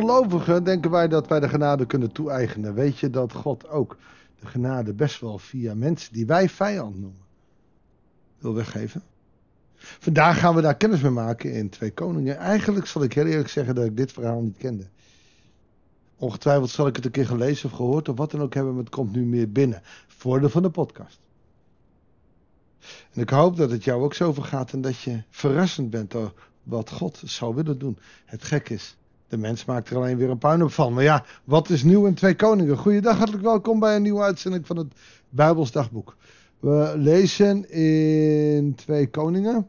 gelovigen denken wij dat wij de genade kunnen toe-eigenen. Weet je dat God ook de genade best wel via mensen die wij vijand noemen wil weggeven? Vandaag gaan we daar kennis mee maken in Twee Koningen. Eigenlijk zal ik heel eerlijk zeggen dat ik dit verhaal niet kende. Ongetwijfeld zal ik het een keer gelezen of gehoord of wat dan ook hebben, maar het komt nu meer binnen. Voordeel van de podcast. En ik hoop dat het jou ook zo vergaat en dat je verrassend bent door wat God zou willen doen. Het gek is, de mens maakt er alleen weer een puin op van. Maar ja, wat is nieuw in Twee Koningen? Goeiedag, hartelijk welkom bij een nieuwe uitzending van het Bijbels Dagboek. We lezen in Twee Koningen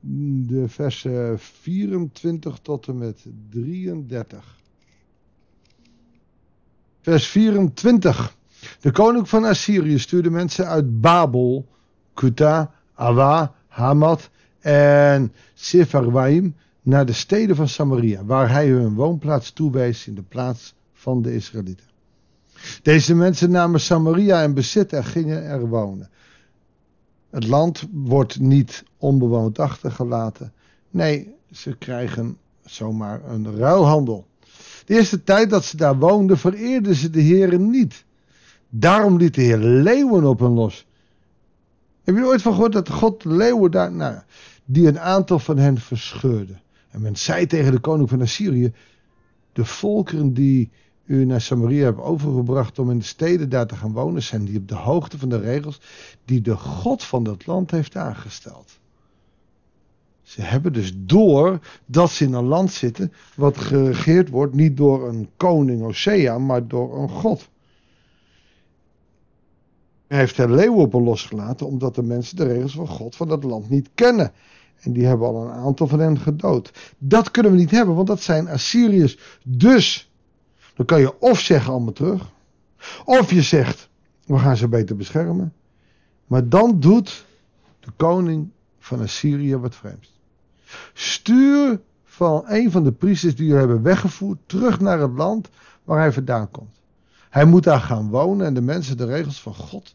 de versen 24 tot en met 33. Vers 24. De koning van Assyrië stuurde mensen uit Babel, Kuta, Awa, Hamat en Sepharwaim naar de steden van Samaria, waar hij hun woonplaats toewees in de plaats van de Israëlieten. Deze mensen namen Samaria in bezit en gingen er wonen. Het land wordt niet onbewoond achtergelaten. Nee, ze krijgen zomaar een ruilhandel. De eerste tijd dat ze daar woonden, vereerden ze de heren niet. Daarom liet de Heer leeuwen op hen los. Heb je ooit van gehoord dat God leeuwen daar, nou, die een aantal van hen verscheurde? En men zei tegen de koning van Assyrië: De volkeren die u naar Samaria hebt overgebracht om in de steden daar te gaan wonen, zijn die op de hoogte van de regels die de God van dat land heeft aangesteld. Ze hebben dus door dat ze in een land zitten wat geregeerd wordt niet door een koning Osea, maar door een God. Hij heeft er leeuwen op losgelaten omdat de mensen de regels van God van dat land niet kennen. En die hebben al een aantal van hen gedood. Dat kunnen we niet hebben, want dat zijn Assyriërs. Dus, dan kan je of zeggen allemaal terug. Of je zegt, we gaan ze beter beschermen. Maar dan doet de koning van Assyrië wat vreemds. Stuur van een van de priesters die je hebben weggevoerd terug naar het land waar hij vandaan komt. Hij moet daar gaan wonen en de mensen de regels van God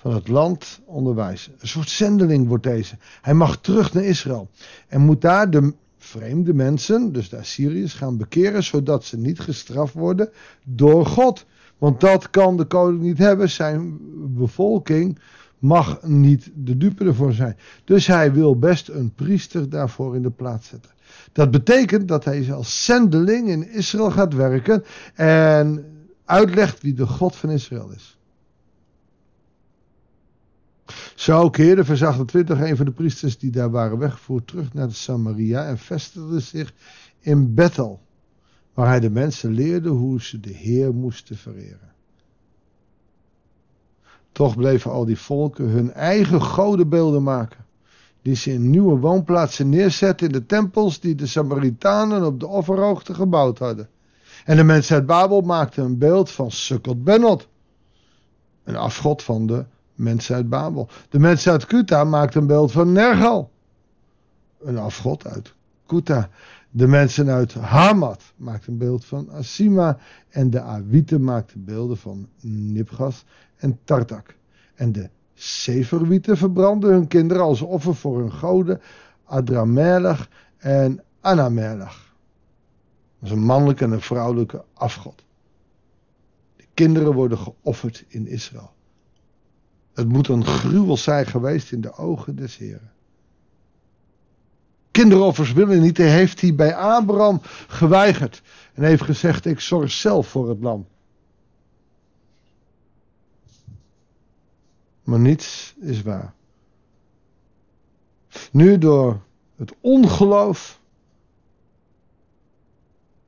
van het land onderwijzen. Een soort zendeling wordt deze. Hij mag terug naar Israël en moet daar de vreemde mensen, dus de Assyriërs, gaan bekeren, zodat ze niet gestraft worden door God. Want dat kan de koning niet hebben. Zijn bevolking mag niet de dupe ervoor zijn. Dus hij wil best een priester daarvoor in de plaats zetten. Dat betekent dat hij als zendeling in Israël gaat werken en uitlegt wie de God van Israël is. Zo keerde vers 28 een van de priesters die daar waren weggevoerd terug naar de Samaria en vestigde zich in Bethel, waar hij de mensen leerde hoe ze de Heer moesten vereren. Toch bleven al die volken hun eigen godenbeelden maken, die ze in nieuwe woonplaatsen neerzetten in de tempels die de Samaritanen op de offerhoogte gebouwd hadden. En de mensen uit Babel maakten een beeld van Sukkot Benot, een afgod van de mensen uit Babel. De mensen uit Kuta maakten een beeld van Nergal, een afgod uit Kuta. De mensen uit Hamat maakten een beeld van Asima. En de Awieten maakten beelden van Nipgas en Tartak. En de Seferwieten verbrandden hun kinderen als offer voor hun goden Adramelech en Anamelech. Dat is een mannelijke en een vrouwelijke afgod. De kinderen worden geofferd in Israël. Het moet een gruwel zijn geweest in de ogen des Heren. Kinderoffers willen niet, hij heeft hij bij Abraham geweigerd. En heeft gezegd, ik zorg zelf voor het lam. Maar niets is waar. Nu door het ongeloof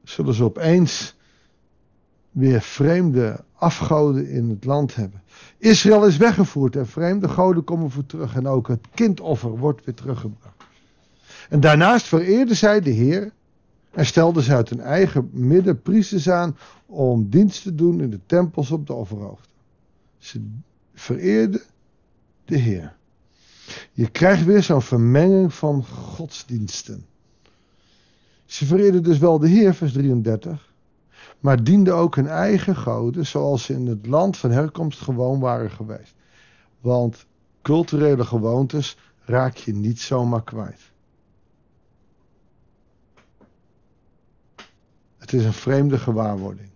zullen ze opeens weer vreemde afgoden in het land hebben. Israël is weggevoerd en vreemde goden komen voor terug. En ook het kindoffer wordt weer teruggebracht. En daarnaast vereerden zij de Heer en stelden ze uit hun eigen midden priesters aan om dienst te doen in de tempels op de offerhoogte. Ze vereerden de Heer. Je krijgt weer zo'n vermenging van godsdiensten. Ze vereerden dus wel de Heer, vers 33, maar dienden ook hun eigen goden, zoals ze in het land van herkomst gewoon waren geweest. Want culturele gewoontes raak je niet zomaar kwijt. Het is een vreemde gewaarwording.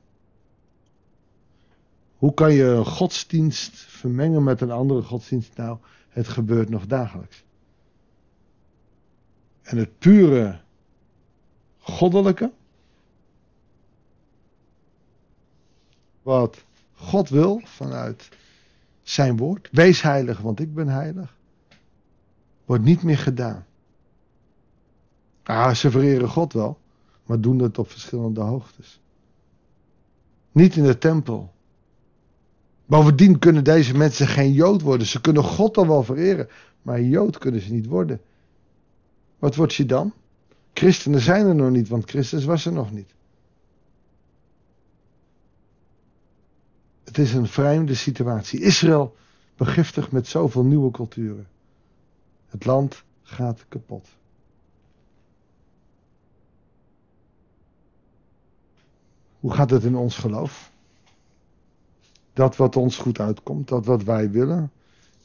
Hoe kan je een godsdienst vermengen met een andere godsdienst? Nou, het gebeurt nog dagelijks. En het pure goddelijke, wat God wil vanuit zijn woord, wees heilig, want ik ben heilig, wordt niet meer gedaan. Ah, ze vereren God wel, maar doen het op verschillende hoogtes. Niet in de tempel. Bovendien kunnen deze mensen geen Jood worden. Ze kunnen God al wel vereren, maar Jood kunnen ze niet worden. Wat wordt je dan? Christenen zijn er nog niet, want Christus was er nog niet. Het is een vreemde situatie. Israël begiftigt met zoveel nieuwe culturen. Het land gaat kapot. Hoe gaat het in ons geloof? Dat wat ons goed uitkomt, dat wat wij willen.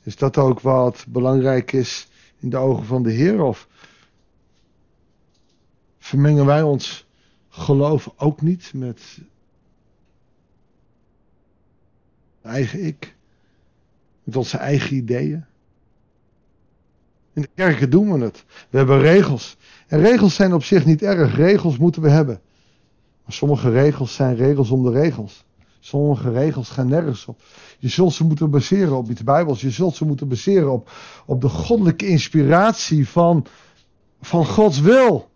Is dat ook wat belangrijk is in de ogen van de Heer? Of vermengen wij ons geloof ook niet met eigen ik, met onze eigen ideeën? In de kerken doen we het. We hebben regels. En regels zijn op zich niet erg. Regels moeten we hebben. Maar sommige regels zijn regels om de regels. Sommige regels gaan nergens op. Je zult ze moeten baseren op iets Bijbels. Je zult ze moeten baseren op, op de goddelijke inspiratie van, van Gods wil.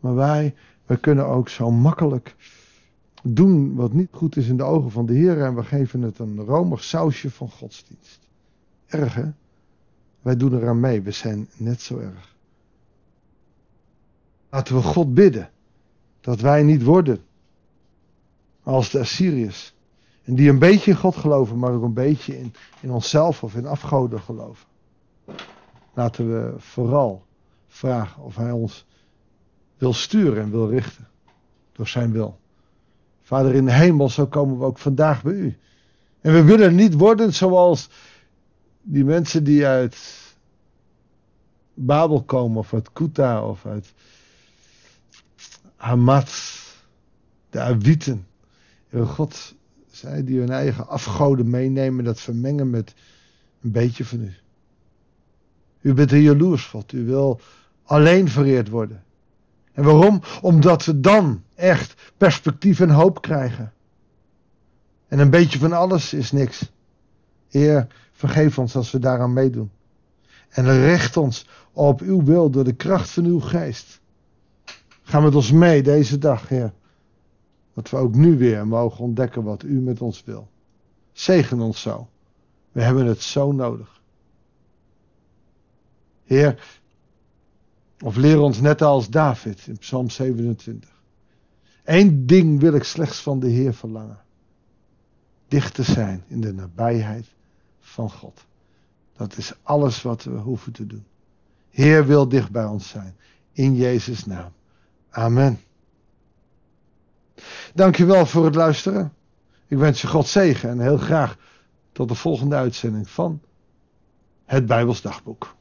Maar wij, wij kunnen ook zo makkelijk doen wat niet goed is in de ogen van de Heer. En we geven het een romig sausje van godsdienst. Erg hè? Wij doen eraan mee. We zijn net zo erg. Laten we God bidden dat wij niet worden als de Assyriërs. En die een beetje in God geloven, maar ook een beetje in, in onszelf of in afgoden geloven. Laten we vooral vragen of Hij ons wil sturen en wil richten. Door Zijn wil. Vader in de hemel, zo komen we ook vandaag bij U. En we willen niet worden zoals die mensen die uit Babel komen, of uit Kuta, of uit Hamat, de Awieten. Heer God, zij die hun eigen afgoden meenemen, dat vermengen met een beetje van u. U bent een jaloers God, u wil alleen vereerd worden. En waarom? Omdat we dan echt perspectief en hoop krijgen. En een beetje van alles is niks. Heer, vergeef ons als we daaraan meedoen. En richt ons op uw wil door de kracht van uw geest. Ga met ons mee deze dag, Heer. Dat we ook nu weer mogen ontdekken wat u met ons wil. Zegen ons zo. We hebben het zo nodig. Heer, of leer ons net als David in Psalm 27. Eén ding wil ik slechts van de Heer verlangen. Dicht te zijn in de nabijheid van God. Dat is alles wat we hoeven te doen. Heer wil dicht bij ons zijn. In Jezus' naam. Amen. Dankjewel voor het luisteren. Ik wens je God zegen en heel graag tot de volgende uitzending van het Bijbels Dagboek.